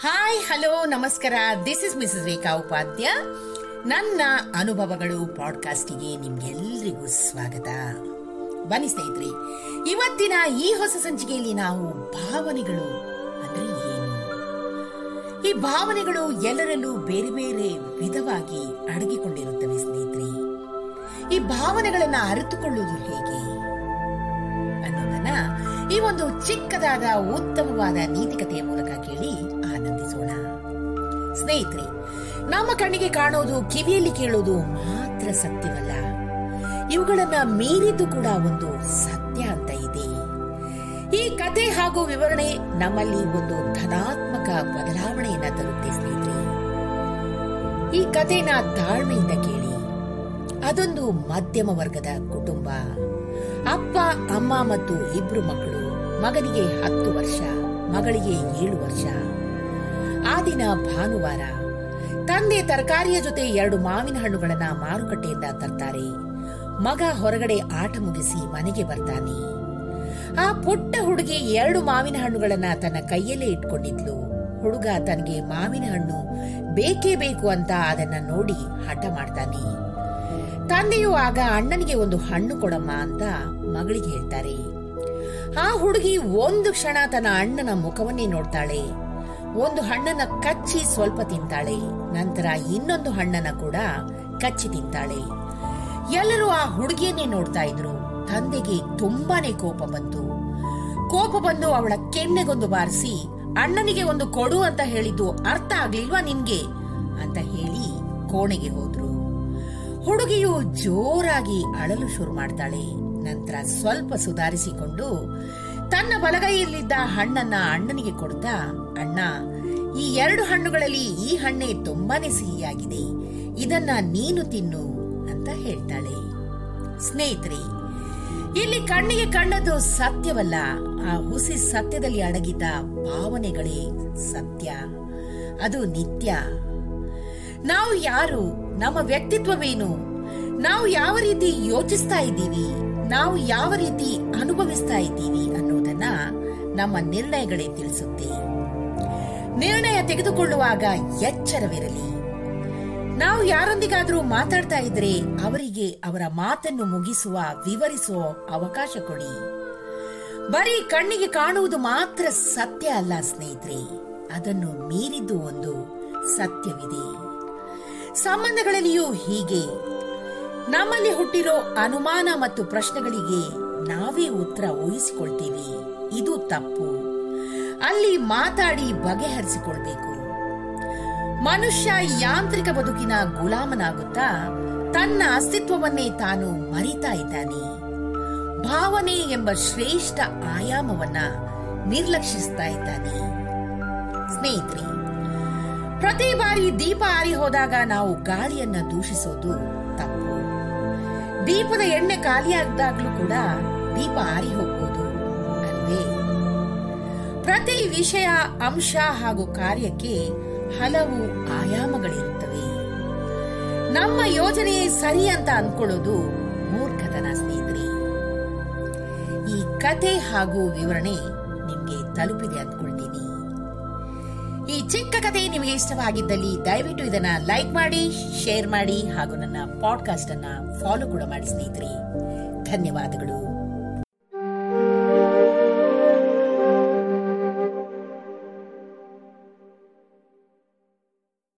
Hello ನಮಸ್ಕಾರ. This is Mrs Rekha Upadhya ನನ್ನ ಅನುಭವಗಳು ಪಾಡ್ಕಾಸ್ಟಿಗೆ ನಿಮ್ಗೆಲ್ರಿಗೂ ಸ್ವಾಗತ. ಬನ್ನಿ ಸ್ನೇಹಿತರೆ, ಇವತ್ತಿನ ಈ ಹೊಸ ಸಂಚಿಕೆಯಲ್ಲಿ ನಾವು ಭಾವನೆಗಳು ಅಂದ್ರೆ ಏನು? ಈ ಭಾವನೆಗಳು ಎಲ್ಲರಲ್ಲೂ ಬೇರೆ ಬೇರೆ ವಿಧವಾಗಿ ಅಡಗಿಕೊಂಡಿರುತ್ತವೆ ಸ್ನೇಹಿತರೆ. ಈ ಭಾವನೆಗಳನ್ನ ಅರಿತುಕೊಳ್ಳುವುದು ಹೇಗೆ? ಅನ್ನೋದನ್ನ ಈ ಒಂದು ಚಿಕ್ಕದಾದ, ಉತ್ತಮವಾದ ನೀತಿಕತೆಯ ಮೂಲಕ ಕೇಳಿ ಆನಂದಿಸೋಣ ಸ್ನೇಹಿತರೆ, ನಮ್ಮ ಕಣ್ಣಿಗೆ ಕಾಣೋದು, ಕಿವಿಯಲ್ಲಿ ಕೇಳೋದು ಮಾತ್ರ ಸತ್ಯವಲ್ಲ. ಇವುಗಳನ್ನ ಮೀರಿದ್ದು ಕೂಡ ಒಂದು ಸತ್ಯ ಅಂತ ಇದೆ. ಈ ಕತೆ ಹಾಗೂ ವಿವರಣೆ ನಮ್ಮಲ್ಲಿ ಒಂದು ಧನಾತ್ಮಕ ಬದಲಾವಣೆಯನ್ನ ತರುತ್ತೆ ಸ್ನೇಹಿತರೆ. ಈ ಕಥೆನ ತಾಳ್ಮೆಯಿಂದ ಕೇಳಿ. ಅದೊಂದು ಮಧ್ಯಮ ವರ್ಗದ ಕುಟುಂಬ. ಅಪ್ಪ, ಅಮ್ಮ ಮತ್ತು ಇಬ್ರು ಮಕ್ಕಳು, ಮಗನಿಗೆ ಹತ್ತು ವರ್ಷ, ಮಗಳಿಗೆ ಏಳು ವರ್ಷ. ಆ ದಿನ ಭಾನುವಾರ. ತಂದೆ ತರಕಾರಿಯ ಜೊತೆ ಎರಡು ಮಾವಿನ ಹಣ್ಣುಗಳನ್ನ ಮಾರುಕಟ್ಟೆಯಿಂದ ತರ್ತಾರೆ. ಮಗ ಹೊರಗಡೆ ಆಟ ಮುಗಿಸಿ ಮನೆಗೆ ಬರ್ತಾನೆ. ಆ ಪುಟ್ಟ ಹುಡುಗಿ ಎರಡು ಮಾವಿನ ಹಣ್ಣುಗಳನ್ನ ತನ್ನ ಕೈಯಲ್ಲೇ ಇಟ್ಕೊಂಡಿದ್ಲು. ಹುಡುಗ ತನಗೆ ಮಾವಿನ ಹಣ್ಣು ಬೇಕೇ ಬೇಕು ಅಂತ ಅದನ್ನ ನೋಡಿ ಹಠ ಮಾಡ್ತಾನೆ. ತಂದೆಯು ಆಗ ಅಣ್ಣನಿಗೆ ಒಂದು ಹಣ್ಣು ಕೊಡಮ್ಮ ಅಂತ ಮಗಳಿಗೆ ಹೇಳ್ತಾರೆ. ಆ ಹುಡುಗಿ ಒಂದು ಕ್ಷಣ ತನ್ನ ಅಣ್ಣನ ಮುಖವನ್ನೇ ನೋಡ್ತಾಳೆ. ಒಂದು ಹಣ್ಣನ್ನ ಕಚ್ಚಿ ಸ್ವಲ್ಪ ತಿಂತಾಳೆ. ನಂತರ ಇನ್ನೊಂದು ಹಣ್ಣನ್ನ ಕೂಡ ಕಚ್ಚಿ ತಿಂತಾಳೆ. ಎಲ್ಲರೂ ಆ ಹುಡುಗಿಯನ್ನೇ ನೋಡ್ತಾ ಇದ್ರು. ತಂದೆಗೆ ತುಂಬಾನೇ ಕೋಪ ಬಂತು. ಕೋಪ ಬಂದು ಅವಳ ಕೆನ್ನೆಗೊಂದು ಬಾರಿಸಿ, ಅಣ್ಣನಿಗೆ ಒಂದು ಕೊಡು ಅಂತ ಹೇಳಿದ್ದು ಅರ್ಥ ಆಗ್ಲಿಲ್ವಾ ನಿನ್ಗೆ? ಅಂತ ಹೇಳಿ ಕೋಣೆಗೆ ಹೋದ್ರು. ಹುಡುಗಿಯು ಜೋರಾಗಿ ಅಳಲು ಶುರು ಮಾಡ್ತಾಳೆ. ನಂತರ ಸ್ವಲ್ಪ ಸುಧಾರಿಸಿಕೊಂಡು ತನ್ನ ಬಲಗೈಯಲ್ಲಿದ್ದ ಹಣ್ಣನ್ನ ಅಣ್ಣನಿಗೆ ಕೊಡ್ತಾ, ಅಣ್ಣ, ಈ ಎರಡು ಹಣ್ಣುಗಳಲ್ಲಿ ಈ ಹಣ್ಣೆ ತುಂಬಾನೇ ಸಿಹಿಯಾಗಿದೆ. ಇದನ್ನ ನೀನು ತಿನ್ನು, ಅಂತ ಹೇಳ್ತಾಳೆ. ಸ್ನೇಹಿತರೆ, ಇಲ್ಲಿ ಕಣ್ಣಿಗೆ ಕಣ್ಣದು ಸತ್ಯವಲ್ಲ. ಆ ಹುಸಿ ಸತ್ಯದಲ್ಲಿ ಅಡಗಿದ ಭಾವನೆಗಳೇ ಸತ್ಯ. ಅದು ನಿತ್ಯ. ನಾವು ಯಾರು? ನಮ್ಮ ವ್ಯಕ್ತಿತ್ವವೇನು? ನಾವು ಯಾವ ರೀತಿ ಯೋಚಿಸ್ತಾ ಇದ್ದೀವಿ? ನಾವು ಯಾವ ರೀತಿ ಅನುಭವಿಸ್ತಾ ಇದ್ದೀವಿ ಅನ್ನೋದನ್ನ ನಮ್ಮ ನಿರ್ಣಯಗಳೇ ತಿಳಿಸುತ್ತೆ. ನಿರ್ಣಯ ತೆಗೆದುಕೊಳ್ಳುವಾಗ ಎಚ್ಚರವಿರಲಿ. ನಾವು ಯಾರೊಂದಿಗಾದ್ರೂ ಮಾತಾಡ್ತಾ ಇದ್ರೆ ಅವರಿಗೆ ಅವರ ಮಾತನ್ನು ಮುಗಿಸುವ, ವಿವರಿಸುವ ಅವಕಾಶ ಕೊಡಿ. ಬರೀ ಕಣ್ಣಿಗೆ ಕಾಣುವುದು ಮಾತ್ರ ಸತ್ಯ ಅಲ್ಲ ಸ್ನೇಹಿತರೆ. ಅದನ್ನು ಮೀರಿದ್ದು ಒಂದು ಸತ್ಯವಿದೆ. ಸಂಬಂಧಗಳಲ್ಲಿಯೂ ಹೀಗೆ. ನಮ್ಮಲ್ಲಿ ಹುಟ್ಟಿರೋ ಅನುಮಾನ ಮತ್ತು ಪ್ರಶ್ನೆಗಳಿಗೆ ನಾವೇ ಉತ್ತರ ಊಹಿಸಿಕೊಳ್ತೀವಿ. ಇದು ತಪ್ಪು. ಅಲ್ಲಿ ಮಾತಾಡಿ ಬಗೆಹರಿಸಿಕೊಳ್ಬೇಕು. ಮನುಷ್ಯ ಯಾಂತ್ರಿಕ ಬದುಕಿನ ಗುಲಾಮನಾಗುತ್ತಾ ತನ್ನ ಅಸ್ತಿತ್ವವನ್ನೇ ತಾನು ಮರಿತಾ ಇದ್ದಾನೆ. ಭಾವನೆ ಎಂಬ ಶ್ರೇಷ್ಠ ಆಯಾಮವನ್ನ ನಿರ್ಲಕ್ಷಿಸ್ತಾ ಇದ್ದಾನೆ. ಸ್ನೇಹಿತರೆ, ಪ್ರತಿ ಬಾರಿ ದೀಪ ಆರಿ ಹೋದಾಗ ನಾವು ಗಾಳಿಯನ್ನ ದೂಷಿಸೋದು ತಪ್ಪು. ದೀಪದ ಎಣ್ಣೆ ಖಾಲಿಯಾದಾಗ್ಲೂ ಕೂಡ ದೀಪ ಆರಿ ಹೋಗ್ಬೋದು, ಅಲ್ವೇ? ಪ್ರತಿ ವಿಷಯ, ಅಂಶ ಹಾಗೂ ಕಾರ್ಯಕ್ಕೆ ಹಲವು ಆಯಾಮಗಳಿರುತ್ತವೆ. ನಮ್ಮ ಯೋಜನೆ ಸರಿ ಅಂತ ಅನ್ಕೊಳ್ಳೋದು ಮೂರ್ಖತನ ಸ್ನೇಹಿತರೆ. ಈ ಕತೆ ಹಾಗೂ ವಿವರಣೆ ನಿಮ್ಗೆ ತಲುಪಿದೆ ಅಂದ್ಕೊಳ್ತೀನಿ. ಈ ಚಿಕ್ಕ ಕಥೆ ನಿಮಗೆ ಇಷ್ಟವಾಗಿದ್ದಲ್ಲಿ ದಯವಿಟ್ಟು ಇದನ್ನ ಲೈಕ್ ಮಾಡಿ, ಶೇರ್ ಮಾಡಿ ಹಾಗೂ ನನ್ನ ಪಾಡ್ಕಾಸ್ಟ್ ಅನ್ನ ಫಾಲೋ ಕೂಡ ಮಾಡಿ ಸ್ನೇಹಿತರೆ. ಧನ್ಯವಾದಗಳು.